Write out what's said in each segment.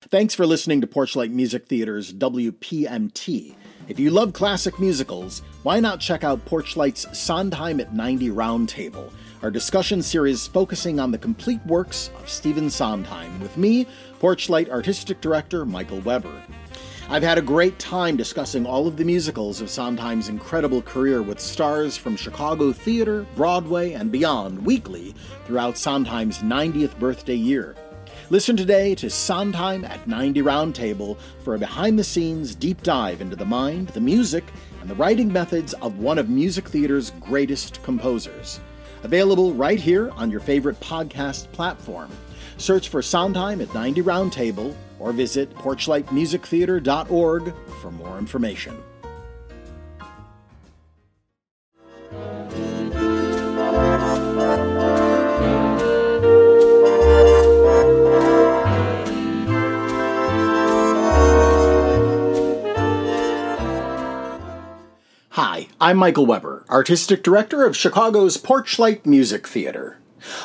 Thanks for listening to Porchlight Music Theater's WPMT. If you love classic musicals, why not check out Porchlight's Sondheim at 90 Roundtable, our discussion series focusing on the complete works of Stephen Sondheim, with me, Porchlight Artistic Director Michael Weber. I've had a great time discussing all of the musicals of Sondheim's incredible career with stars from Chicago theater, Broadway, and beyond weekly throughout Sondheim's 90th birthday year. Listen today to Sondheim at 90 Roundtable for a behind the scenes deep dive into the mind, the music, and the writing methods of one of music theater's greatest composers. Available right here on your favorite podcast platform. Search for Sondheim at 90 Roundtable or visit porchlightmusictheater.org for more information. Hi, I'm Michael Weber, Artistic Director of Chicago's Porchlight Music Theater.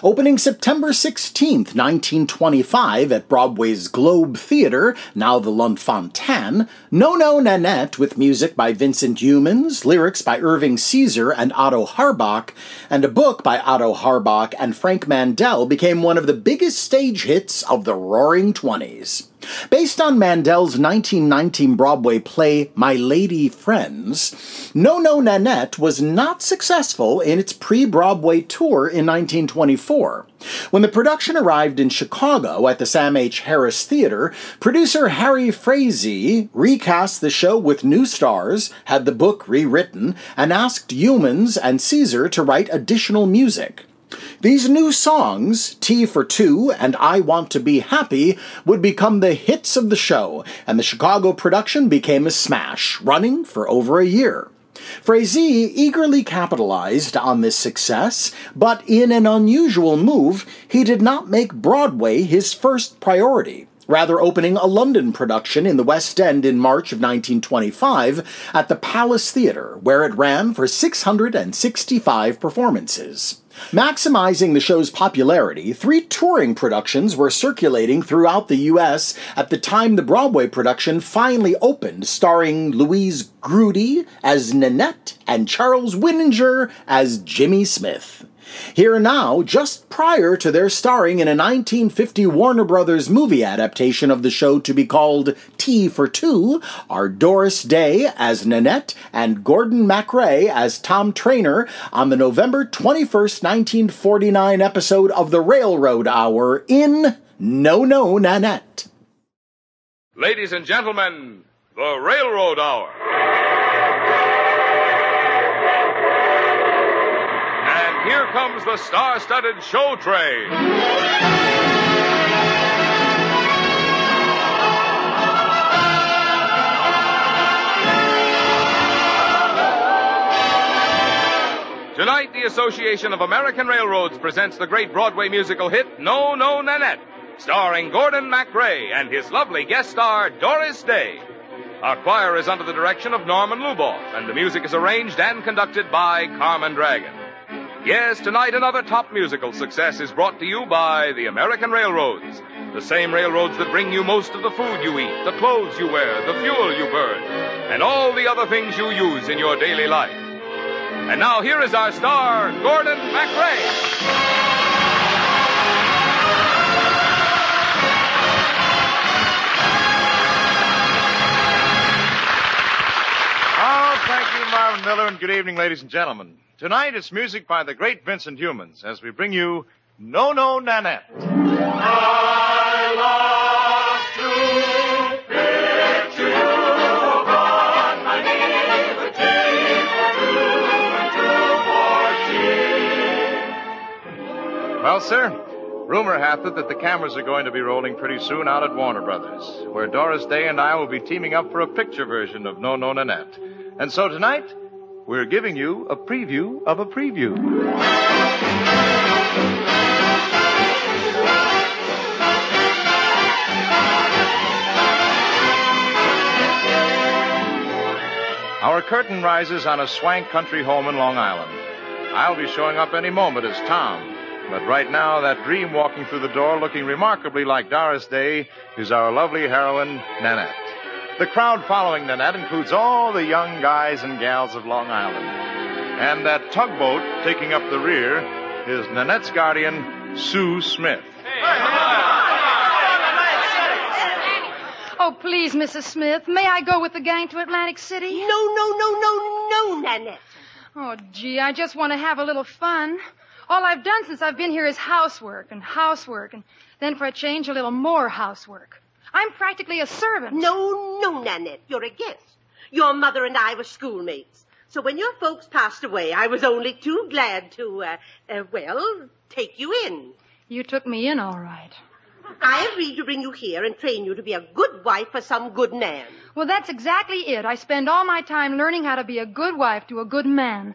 Opening September 16, 1925, at Broadway's Globe Theatre, now the Lunt-Fontanne, No No Nanette, with music by Vincent Youmans, lyrics by Irving Caesar and Otto Harbach, and a book by Otto Harbach and Frank Mandel, became one of the biggest stage hits of the Roaring Twenties. Based on Mandel's 1919 Broadway play My Lady Friends, No No Nanette was not successful in its pre Broadway tour in 1924. When the production arrived in Chicago at the Sam H. Harris Theater, producer Harry Frazee recast the show with new stars, had the book rewritten, and asked Youmans and Caesar to write additional music. These new songs, Tea for Two and I Want to Be Happy, would become the hits of the show, and the Chicago production became a smash, running for over a year. Frazee eagerly capitalized on this success, but in an unusual move, he did not make Broadway his first priority rather opening a London production in the West End in March of 1925 at the Palace Theatre, where it ran for 665 performances. Maximizing the show's popularity, three touring productions were circulating throughout the U.S. at the time the Broadway production finally opened, starring Louise Groody as Nanette and Charles Winninger as Jimmy Smith. Here now, just prior to their starring in a 1950 Warner Brothers movie adaptation of the show to be called Tea for Two, are Doris Day as Nanette and Gordon MacRae as Tom Trainor on the November 21st, 1949 episode of The Railroad Hour in No No Nanette. Ladies and gentlemen, The Railroad Hour. Here comes the star studded show train. Tonight, the Association of American Railroads presents the great Broadway musical hit No No Nanette, starring Gordon MacRae and his lovely guest star Doris Day. Our choir is under the direction of Norman Luboff, and the music is arranged and conducted by Carmen Dragon. Yes, tonight another top musical success is brought to you by the American Railroads. The same railroads that bring you most of the food you eat, the clothes you wear, the fuel you burn, and all the other things you use in your daily life. And now here is our star, Gordon MacRae. Oh, thank you, Marvin Miller, and good evening, ladies and gentlemen. Tonight it's music by the great Vincent Youmans as we bring you No No Nanette. Well, sir, rumor hath it that the cameras are going to be rolling pretty soon out at Warner Brothers, where Doris Day and I will be teaming up for a picture version of No No Nanette. And so tonight, we're giving you a preview of a preview. Our curtain rises on a swank country home in Long Island. I'll be showing up any moment as Tom, But right now, that dream walking through the door looking remarkably like Doris Day is our lovely heroine, Nanette. The crowd following Nanette includes all the young guys and gals of Long Island. And that tugboat taking up the rear is Nanette's guardian, Sue Smith. Oh, please, Mrs. Smith, may I go with the gang to Atlantic City? No, no, no, no, no, Nanette. Oh, gee, I just want to have a little fun. All I've done since I've been here is housework and housework, and then for a change, a little more housework. I'm practically a servant. No, no, Nanette. You're a guest. Your mother and I were schoolmates. So when your folks passed away, I was only too glad to, uh, uh, well, take you in. You took me in all right. I agreed to bring you here and train you to be a good wife for some good man. Well, that's exactly it. I spend all my time learning how to be a good wife to a good man.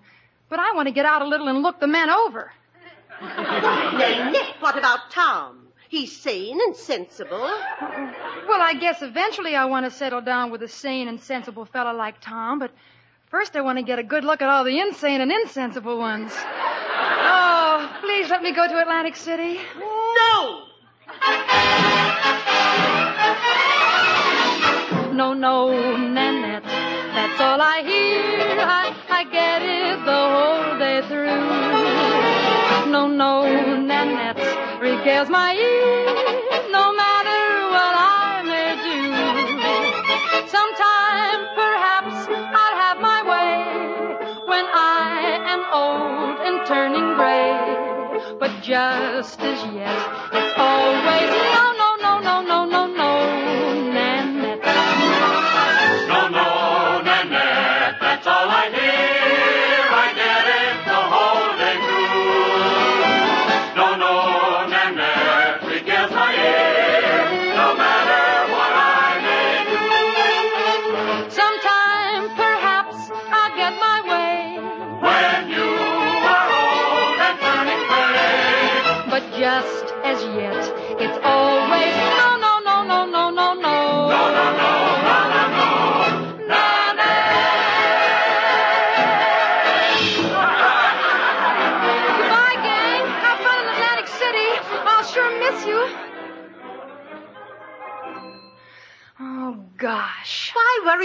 But I want to get out a little and look the men over. Nanette, what about Tom? He's sane and sensible. Well, I guess eventually I want to settle down with a sane and sensible fellow like Tom, but first I want to get a good look at all the insane and insensible ones. Oh, please let me go to Atlantic City. No! No, no, Nanette, that's all I hear. I, I get it the whole day through. No, Nanette regales my ear, no matter what I may do. Sometime, perhaps, I'll have my way when I am old and turning gray. But just as yet, it's always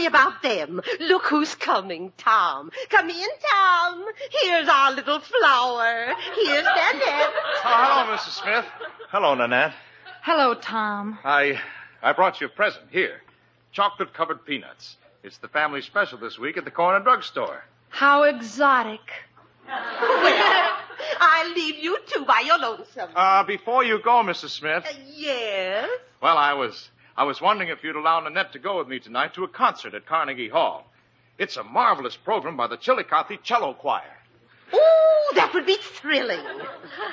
worry about them? Look who's coming, Tom. Come in, Tom. Here's our little flower. Here's Nanette. Oh, hello, Mrs. Smith. Hello, Nanette. Hello, Tom. I I brought you a present here. Chocolate covered peanuts. It's the family special this week at the corner drugstore. How exotic. Well, I'll leave you two by your lonesome. Uh, before you go, Mrs. Smith. Uh, yes? Well, I was I was wondering if you'd allow Nanette to go with me tonight to a concert at Carnegie Hall. It's a marvelous program by the Chillicothe Cello Choir. Ooh, that would be thrilling.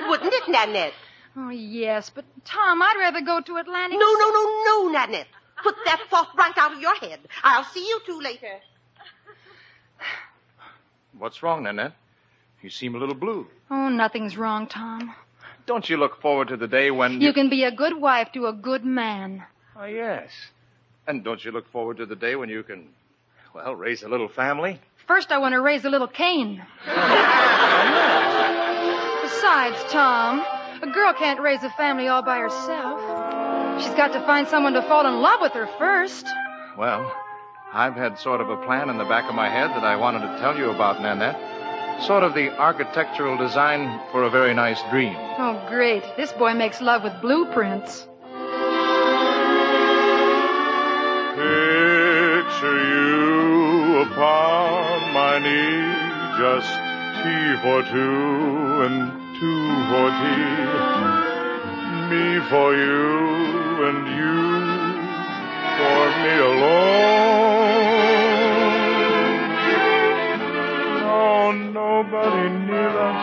Wouldn't it, Nanette? Oh, yes, but Tom, I'd rather go to Atlantic No, no, no, no, Nanette. Put that thought right out of your head. I'll see you two later. What's wrong, Nanette? You seem a little blue. Oh, nothing's wrong, Tom. Don't you look forward to the day when You can be a good wife to a good man. Oh, yes. And don't you look forward to the day when you can, well, raise a little family? First, I want to raise a little Cain. Besides, Tom, a girl can't raise a family all by herself. She's got to find someone to fall in love with her first. Well, I've had sort of a plan in the back of my head that I wanted to tell you about, Nanette. Sort of the architectural design for a very nice dream. Oh, great. This boy makes love with blueprints. Upon my knee, just tea for two and two for tea. Me for you and you for me alone. Oh, nobody near us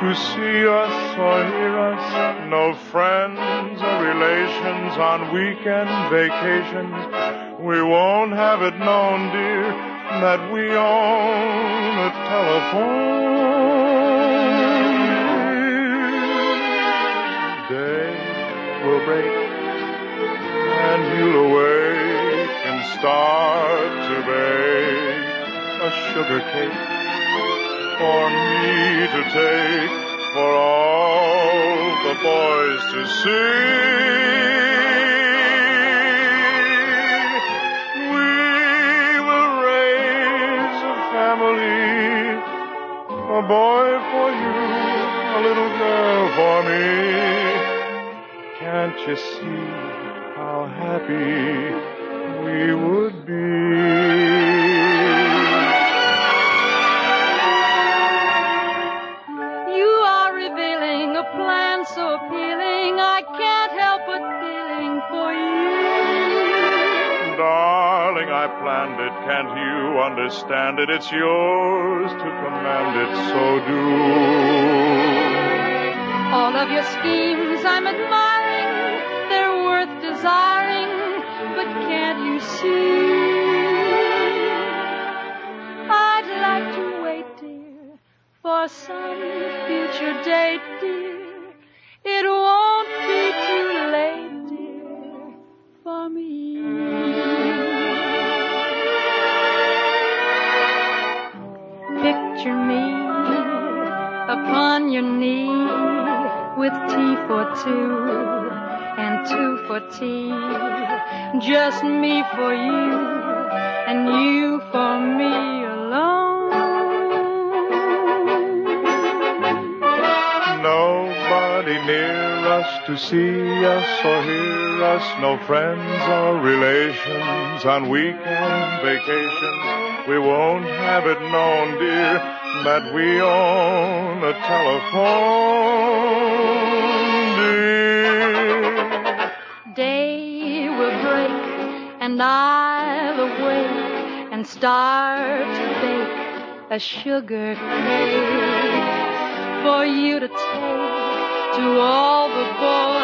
to see us or hear us. No friends or relations on weekend vacations. We won't have it known, dear, that we own a telephone. Day will break and you'll awake and start to bake a sugar cake for me to take for all the boys to see. See how happy we would be? You are revealing a plan so appealing, I can't help but feeling for you. Darling, I planned it. Can't you understand it? It's yours to command it, so do. Picture me upon your knee with tea for two and two for tea. Just me for you and you for me alone. Nobody near us to see us or hear us. No friends or relations on weekend vacations. We won't have it known, dear, that we own a telephone, dear. Day will break and I'll awake and start to bake a sugar cake for you to take to all the boys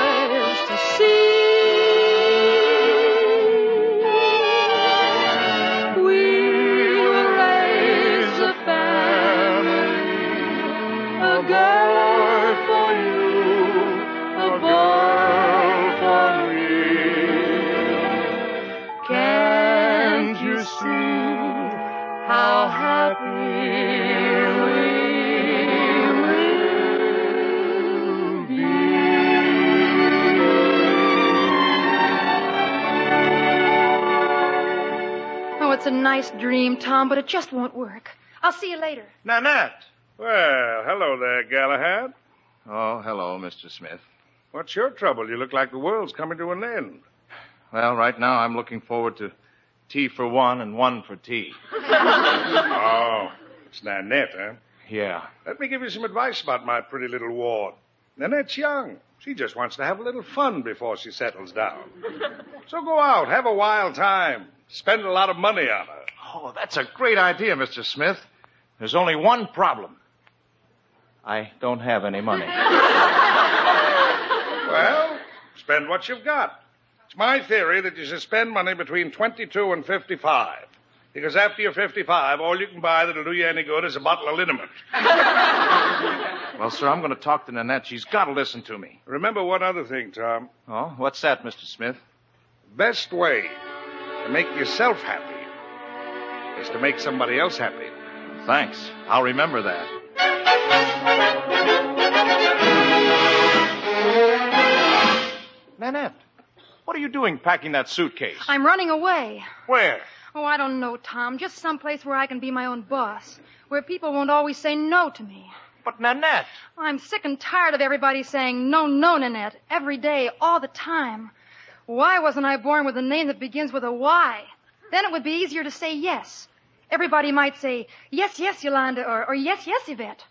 nice dream, Tom, but it just won't work. I'll see you later. Nanette. Well, hello there, Galahad. Oh, hello, Mr. Smith. What's your trouble? You look like the world's coming to an end. Well, right now I'm looking forward to tea for one and one for tea. Oh, it's Nanette, huh? Yeah. Let me give you some advice about my pretty little ward. Nanette's young. She just wants to have a little fun before she settles down. So go out, have a wild time. Spend a lot of money on her. Oh, that's a great idea, Mr. Smith. There's only one problem. I don't have any money. Well, spend what you've got. It's my theory that you should spend money between 22 and 55. Because after you're 55, all you can buy that'll do you any good is a bottle of liniment. well, sir, I'm going to talk to Nanette. She's got to listen to me. Remember one other thing, Tom. Oh, what's that, Mr. Smith? Best way to make yourself happy is to make somebody else happy. Thanks. I'll remember that. Nanette, what are you doing packing that suitcase? I'm running away. Where? Oh, I don't know, Tom. Just someplace where I can be my own boss. Where people won't always say no to me. But Nanette. I'm sick and tired of everybody saying no, no, Nanette. Every day, all the time. Why wasn't I born with a name that begins with a Y? Then it would be easier to say yes. Everybody might say, yes, yes, Yolanda, or, or yes, yes, Yvette.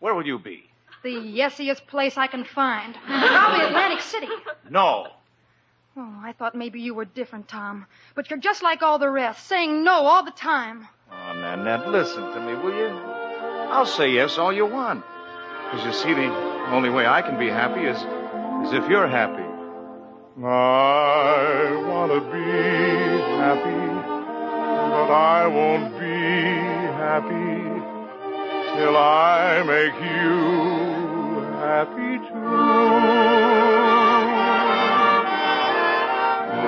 Where will you be? The yesiest place I can find. Probably Atlantic City. No. Oh, I thought maybe you were different, Tom. But you're just like all the rest, saying no all the time. Oh, Nanette, listen to me, will you? I'll say yes all you want. Because you see, the only way I can be happy is, is if you're happy. I want to be happy, but I won't be happy till I make you happy too.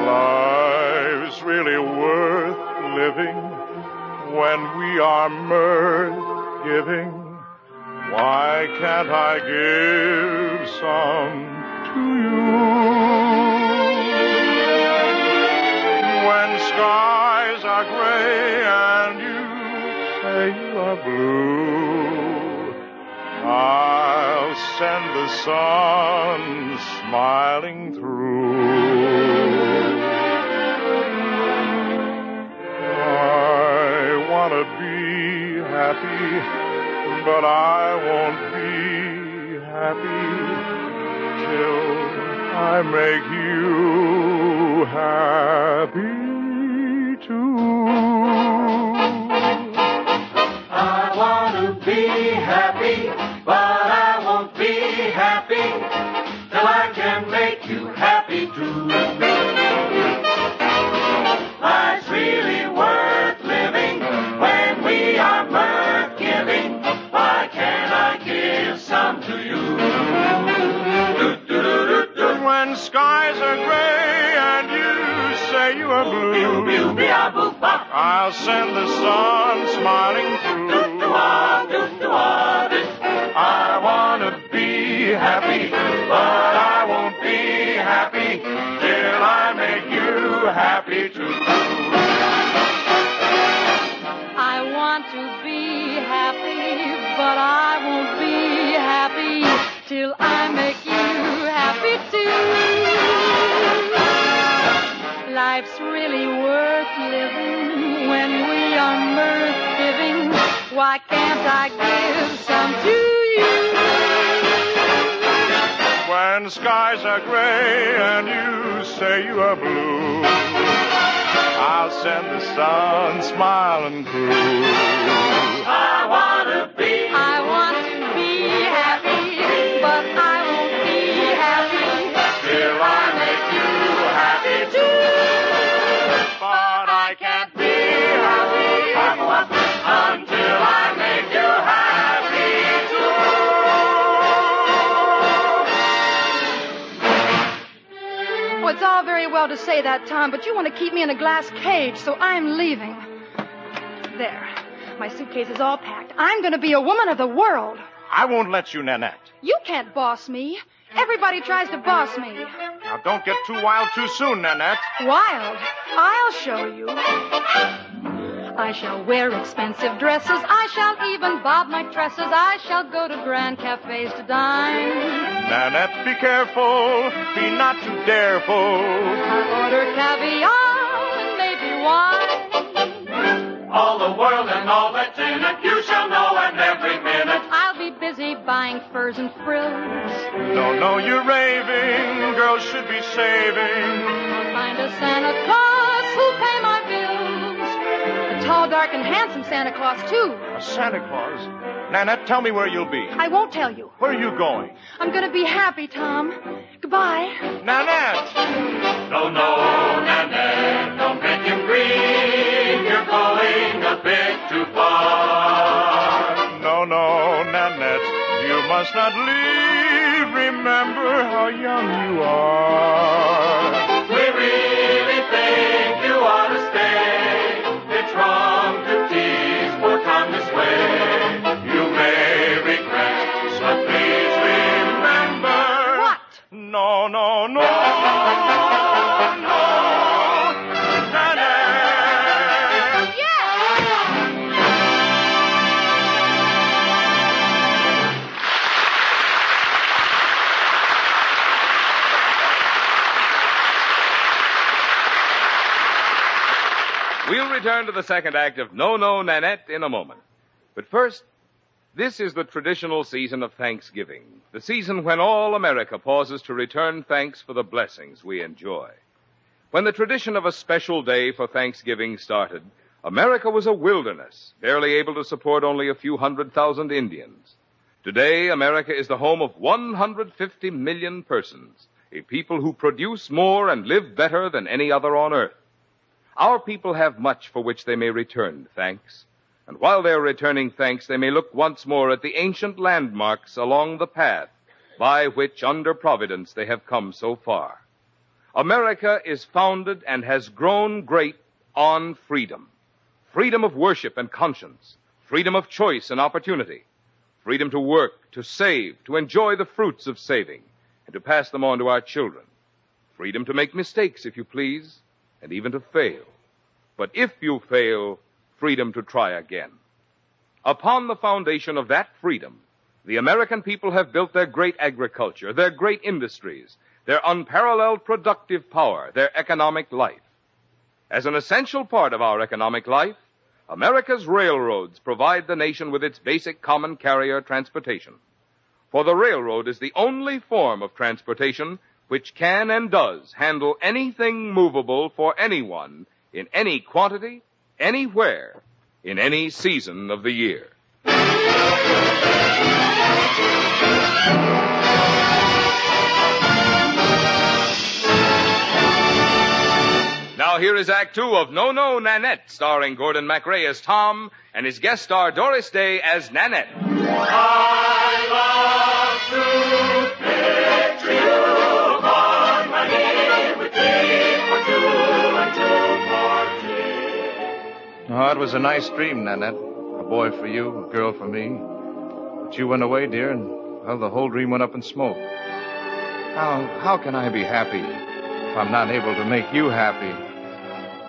Life's really worth living when we are mirth giving. Why can't I give some to you? Skies are gray and you say you are blue, I'll send the sun smiling through. I wanna be happy but I won't be happy till I make you happy be happy, but I won't be happy till I can make you happy too. Life's really worth living when we are mirth giving. Why can't I give some to you? When skies are gray and you say you are blue, I'll send the sun smiling but I won't be happy till I make you happy too. I want to be happy, but I won't be happy till I make you happy too. Life's really worth living when we are mirth When skies are gray and you say you are blue, I'll send the sun smiling through. It's all very well to say that, Tom, but you want to keep me in a glass cage, so I'm leaving. There. My suitcase is all packed. I'm going to be a woman of the world. I won't let you, Nanette. You can't boss me. Everybody tries to boss me. Now don't get too wild too soon, Nanette. Wild. I'll show you. I shall wear expensive dresses. I shall even bob my tresses. I shall go to grand cafes to dine. Nanette, be careful. Be not too dareful. I'll order caviar and maybe wine. All the world and all that's in it, you shall know, and every minute. I'll be busy buying furs and frills. No, no, you're raving. Girls should be saving. I'll Find a Santa Claus who'll pay my bills. A tall, dark, and handsome Santa Claus, too. A Santa Claus. Nanette, tell me where you'll be. I won't tell you. Where are you going? I'm going to be happy, Tom. Goodbye. Nanette! No, no, Nanette, don't make him grieve. You're going a bit too far. No, no, Nanette, you must not leave. Remember how young you are. No, no, no, no! We'll return to the second act of No No Nanette in a moment. But first, this is the traditional season of Thanksgiving, the season when all America pauses to return thanks for the blessings we enjoy. When the tradition of a special day for Thanksgiving started, America was a wilderness, barely able to support only a few hundred thousand Indians. Today, America is the home of 150 million persons, a people who produce more and live better than any other on earth. Our people have much for which they may return thanks. And while they're returning thanks, they may look once more at the ancient landmarks along the path by which, under Providence, they have come so far. America is founded and has grown great on freedom. Freedom of worship and conscience. Freedom of choice and opportunity. freedom to work, to save, to enjoy the fruits of saving, and to pass them on to our children. Freedom to make mistakes, if you please, and even to fail. But if you fail, freedom to try again. Upon the foundation of that freedom, the American people have built their great agriculture, their great industries, their unparalleled productive power, their economic life. As an essential part of our economic life, America's railroads provide the nation with its basic common carrier transportation. For the railroad is the only form of transportation which can and does handle anything movable for anyone in any quantity, anywhere, in any season of the year. Now here is Act Two of No No Nanette, starring Gordon MacRae as Tom and his guest star Doris Day as Nanette. It was a nice dream, Nanette. A boy for you, a girl for me. But you went away, dear, and well, the whole dream went up in smoke. How how can I be happy if I'm not able to make you happy?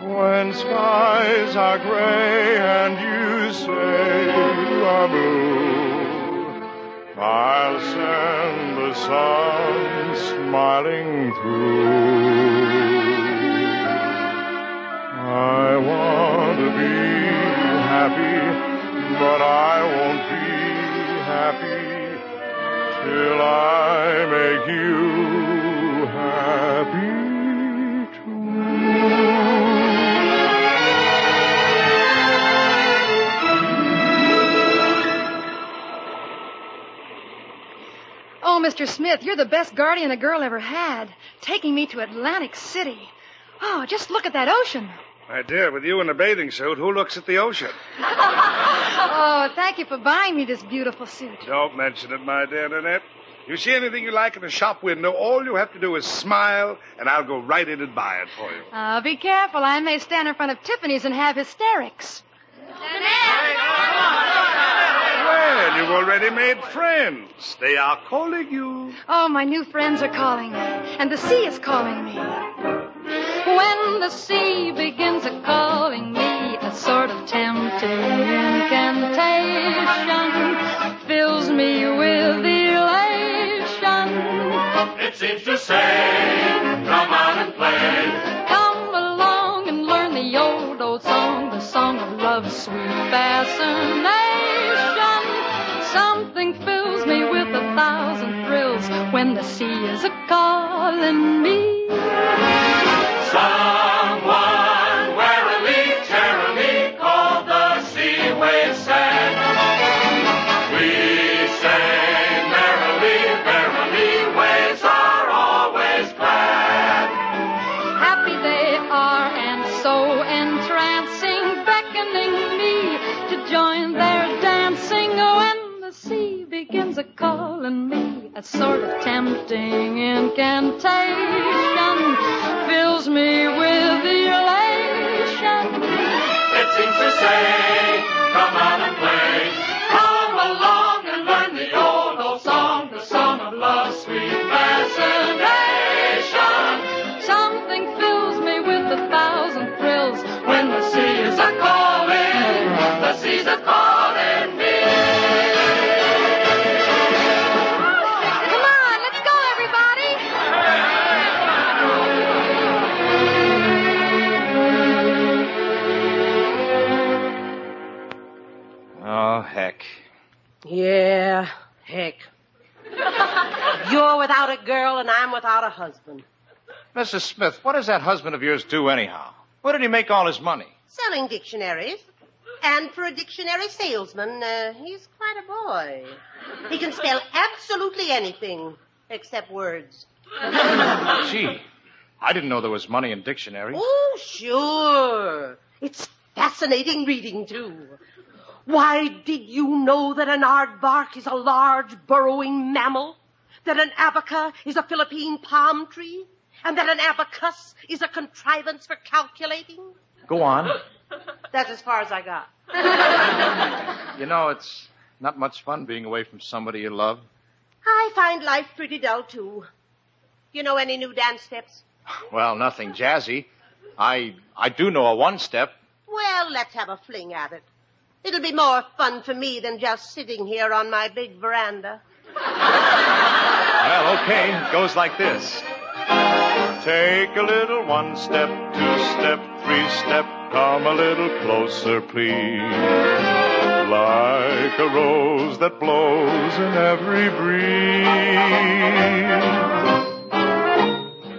When skies are gray and you say you are blue, I'll send the sun smiling through. I want to be happy, but I won't be happy till I make you happy too. Oh, Mr. Smith, you're the best guardian a girl ever had. Taking me to Atlantic City. Oh, just look at that ocean. My dear, with you in a bathing suit, who looks at the ocean? Oh, thank you for buying me this beautiful suit. Don't mention it, my dear Nanette. You see anything you like in a shop window, all you have to do is smile, and I'll go right in and buy it for you. Oh, be careful. I may stand in front of Tiffany's and have hysterics. Well, you've already made friends. They are calling you. Oh, my new friends are calling me, and the sea is calling me. When the sea begins a calling me, a sort of tempting incantation fills me with elation. It seems to say, come out and play. Come along and learn the old, old song, the song of love's sweet fascination. Something fills me with a thousand thrills when the sea is a calling me. The sea begins a calling me. A sort of tempting incantation fills me with elation. It seems to say, Yeah, heck. You're without a girl and I'm without a husband. Mrs. Smith, what does that husband of yours do anyhow? Where did he make all his money? Selling dictionaries. And for a dictionary salesman, uh, he's quite a boy. He can spell absolutely anything except words. Gee, I didn't know there was money in dictionaries. Oh, sure. It's fascinating reading, too. Why, did you know that an aardvark is a large burrowing mammal? That an abaca is a Philippine palm tree? And that an abacus is a contrivance for calculating? Go on. That's as far as I got. You know, it's Not much fun being away from somebody you love. I find life pretty dull, too. You know any new dance steps? Well, nothing jazzy. I I do know a one step. Well, let's have a fling at it. It'll be more fun for me than just sitting here on my big veranda. Well, okay. It goes like this. Take a little one step, two step, three step, come a little closer, please. Like a rose that blows in every breeze.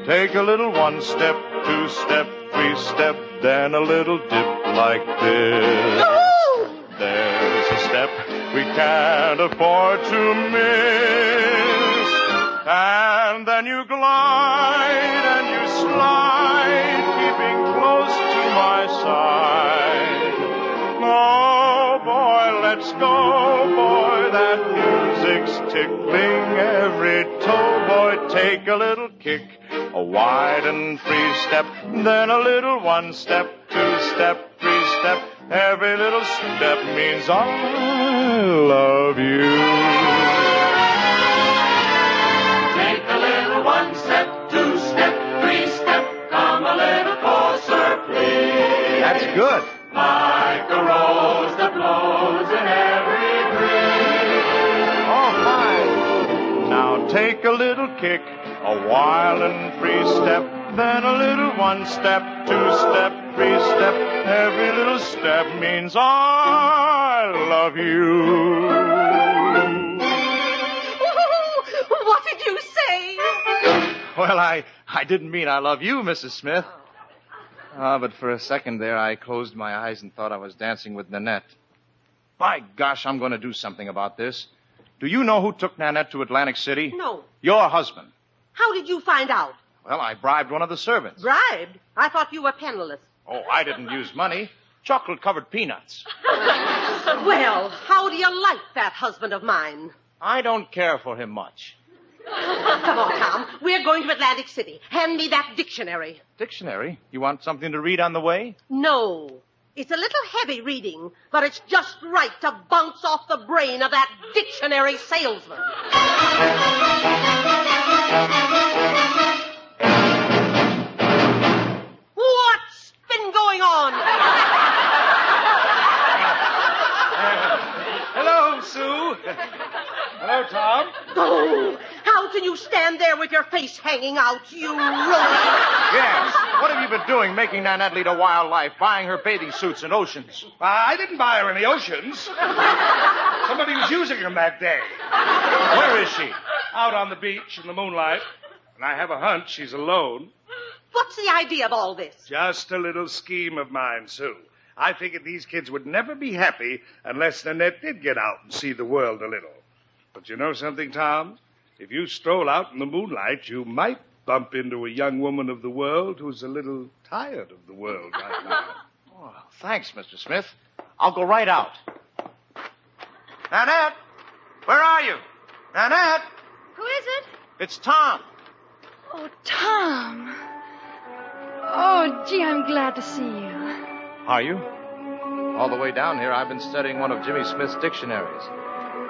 Take a little one step, two step, three step, then a little dip like this. There's a step we can't afford to miss. And then you glide and you slide, keeping close to my side. Oh boy, let's go, boy, that music's tickling every toe, boy. Take a little kick, a wide and free step, then a little one step, two step, three step. Every little step means I love you. Take a little one step, two step, three step, come a little closer, please. That's good. Like a rose that blows in every breeze. Oh, fine. Now take a little kick, a wild and free step, then a little one step, two step, three step. Every little step means I love you. what did you say? Well, I I didn't mean I love you, Mrs. Smith. Ah, but for a second there, I closed my eyes and thought I was dancing with Nanette. By gosh, I'm going to do something about this. Do you know who took Nanette to Atlantic City? No. Your husband. How did you find out? Well, I bribed one of the servants. Bribed? I thought you were penniless. Oh, I didn't use money. Chocolate covered peanuts. Well, how do you like that husband of mine? I don't care for him much. Come on, Tom. We're going to Atlantic City. Hand me that dictionary. Dictionary? You want something to read on the way? No. It's a little heavy reading, but it's just right to bounce off the brain of that dictionary salesman. Sue. Hello, Tom. Oh, how can you stand there with your face hanging out, you ruin? Yes. What have you been doing making Nanette lead a wild life, buying her bathing suits and oceans? Uh, I didn't buy her any oceans. Somebody was using them that day. Where is she? Out on the beach in the moonlight. And I have a hunch she's alone. What's the idea of all this? Just a little scheme of mine, Sue. I figured these kids would never be happy unless Nanette did get out and see the world a little. But you know something, Tom? If you stroll out in the moonlight, you might bump into a young woman of the world who's a little tired of the world right now. Oh, thanks, Mr. Smith. I'll go right out. Nanette! Where are you? Nanette! Who is it? It's Tom. Oh, Tom. Oh, gee, I'm glad to see you. Are you? All the way down here, I've been studying one of Jimmy Smith's dictionaries.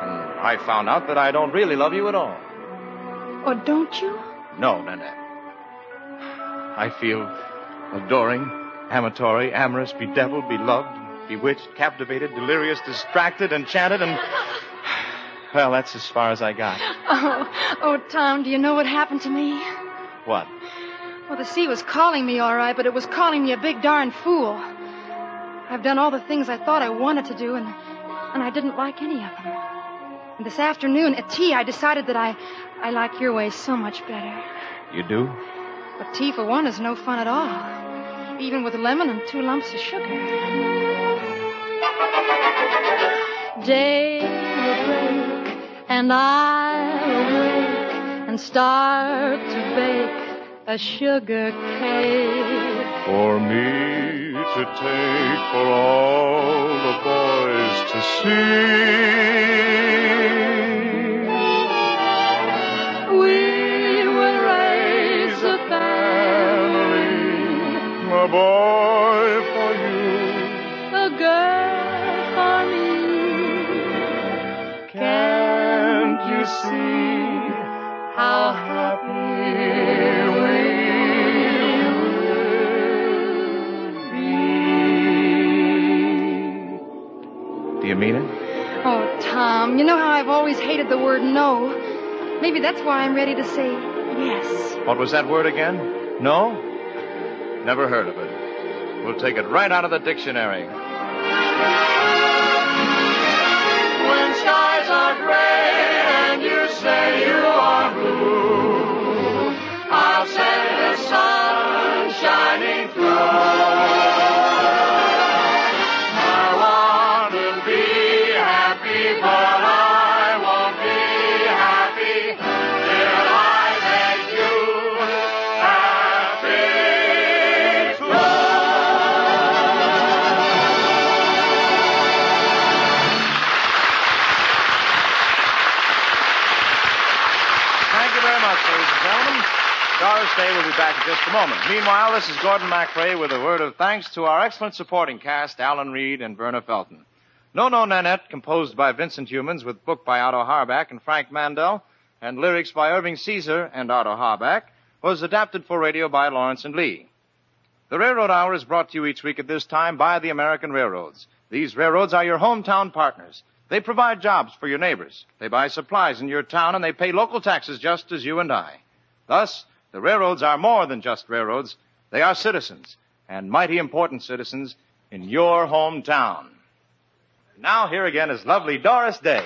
And I found out that I don't really love you at all. Or don't you? No, Nanette. I feel adoring, amatory, amorous, bedeviled, beloved, bewitched, captivated, delirious, distracted, enchanted, and. Well, that's as far as I got. Oh, oh, Tom, do you know what happened to me? What? Well, the sea was calling me all right, but it was calling me a big darn fool. I've done all the things I thought I wanted to do, and, and I didn't like any of them. And this afternoon at tea, I decided that I, I like your way so much better. You do? But tea, for one, is no fun at all, even with lemon and two lumps of sugar. Day will break, and I'll wake and start to bake a sugar cake. For me to take for all the boys to see. We will raise a family, a boy for you, a girl for me. Can't you see? Always hated the word no. Maybe that's why I'm ready to say yes. What was that word again? No? Never heard of it. We'll take it right out of the dictionary. When skies are gray and you say you are blue, I'll send the sun shining through. Just a moment. Meanwhile, this is Gordon MacRae with a word of thanks to our excellent supporting cast, Alan Reed and Verna Felton. No No Nanette, composed by Vincent Youmans with book by Otto Harbach and Frank Mandel, and lyrics by Irving Caesar and Otto Harbach, was adapted for radio by Lawrence and Lee. The Railroad Hour is brought to you each week at this time by the American Railroads. These railroads are your hometown partners. They provide jobs for your neighbors. They buy supplies in your town and they pay local taxes just as you and I. Thus, the railroads are more than just railroads. They are citizens, and mighty important citizens in your hometown. Now, here again is lovely Doris Day.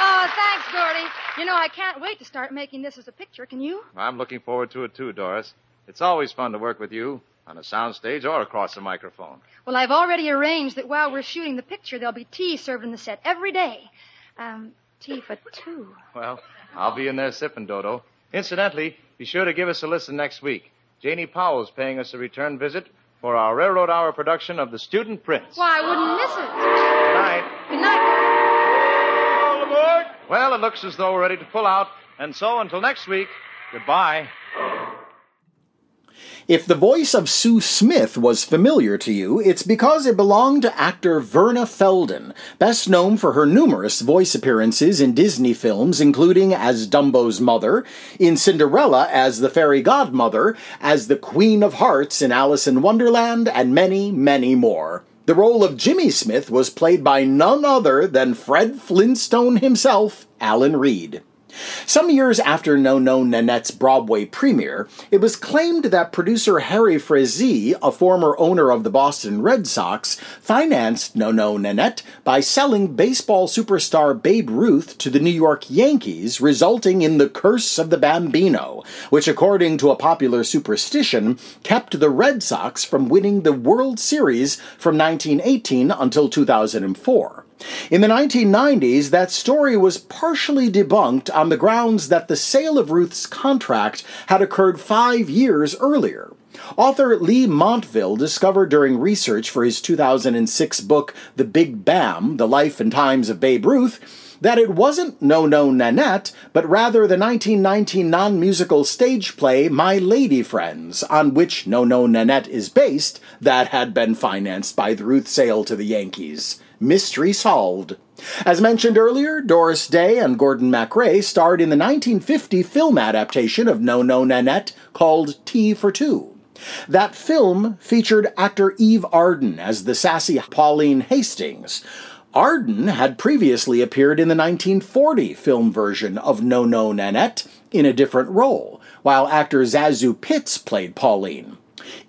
Oh, thanks, Gordy. You know, I can't wait to start making this as a picture. Can you? I'm looking forward to it too, Doris. It's always fun to work with you on a soundstage or across a microphone. Well, I've already arranged that while we're shooting the picture, there'll be tea served in the set every day. Um, tea for two. Well, I'll be in there sipping, Dodo. Incidentally, be sure to give us a listen next week. Janie Powell's paying us a return visit for our Railroad Hour production of The Student Prince. Why, I wouldn't miss it. Good night. Good night. All aboard. Well, it looks as though we're ready to pull out. And so, until next week, goodbye. If the voice of Sue Smith was familiar to you, it's because it belonged to actor Verna Felton, best known for her numerous voice appearances in Disney films, including as Dumbo's mother, in Cinderella as the fairy godmother, as the Queen of Hearts in Alice in Wonderland, and many, many more. The role of Jimmy Smith was played by none other than Fred Flintstone himself, Alan Reed. Some years after No No Nanette's Broadway premiere, it was claimed that producer Harry Frazee, a former owner of the Boston Red Sox, financed No No Nanette by selling baseball superstar Babe Ruth to the New York Yankees, resulting in the Curse of the Bambino, which, according to a popular superstition, kept the Red Sox from winning the World Series from 1918 until 2004. In the 1990s, that story was partially debunked on the grounds that the sale of Ruth's contract had occurred five years earlier. Author Leigh Montville discovered during research for his 2006 book, The Big Bam The Life and Times of Babe Ruth, that it wasn't No No Nanette, but rather the 1919 non musical stage play My Lady Friends, on which No No Nanette is based, that had been financed by the Ruth sale to the Yankees. Mystery solved. As mentioned earlier, Doris Day and Gordon MacRae starred in the 1950 film adaptation of No No Nanette called Tea for Two. That film featured actor Eve Arden as the sassy Pauline Hastings. Arden had previously appeared in the 1940 film version of No No Nanette in a different role, while actor ZaSu Pitts played Pauline.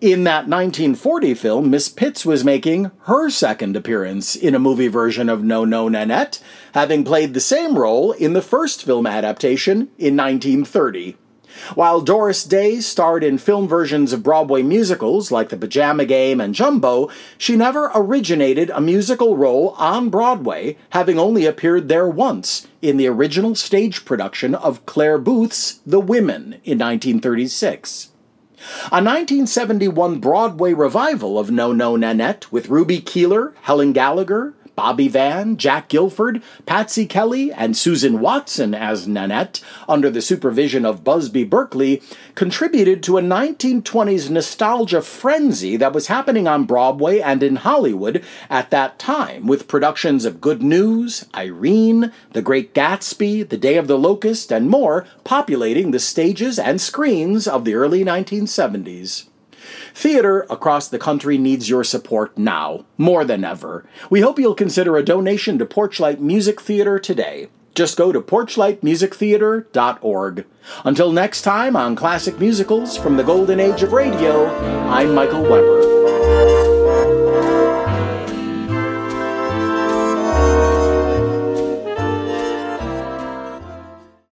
In that 1940 film, Miss Pitts was making her second appearance in a movie version of No No Nanette, having played the same role in the first film adaptation in 1930. While Doris Day starred in film versions of Broadway musicals like The Pajama Game and Jumbo, she never originated a musical role on Broadway, having only appeared there once in the original stage production of Clare Boothe's The Women in 1936. A 1971 Broadway revival of No No Nanette with Ruby Keeler, Helen Gallagher, Bobby Van, Jack Gilford, Patsy Kelly, and Susan Watson as Nanette, under the supervision of Busby Berkeley, contributed to a 1920s nostalgia frenzy that was happening on Broadway and in Hollywood at that time, with productions of Good News, Irene, The Great Gatsby, The Day of the Locust, and more populating the stages and screens of the early 1970s. Theater across the country needs your support now, more than ever. We hope you'll consider a donation to Porchlight Music Theater today. Just go to porchlightmusictheater.org. Until next time on Classic Musicals from the Golden Age of Radio, I'm Michael Weber.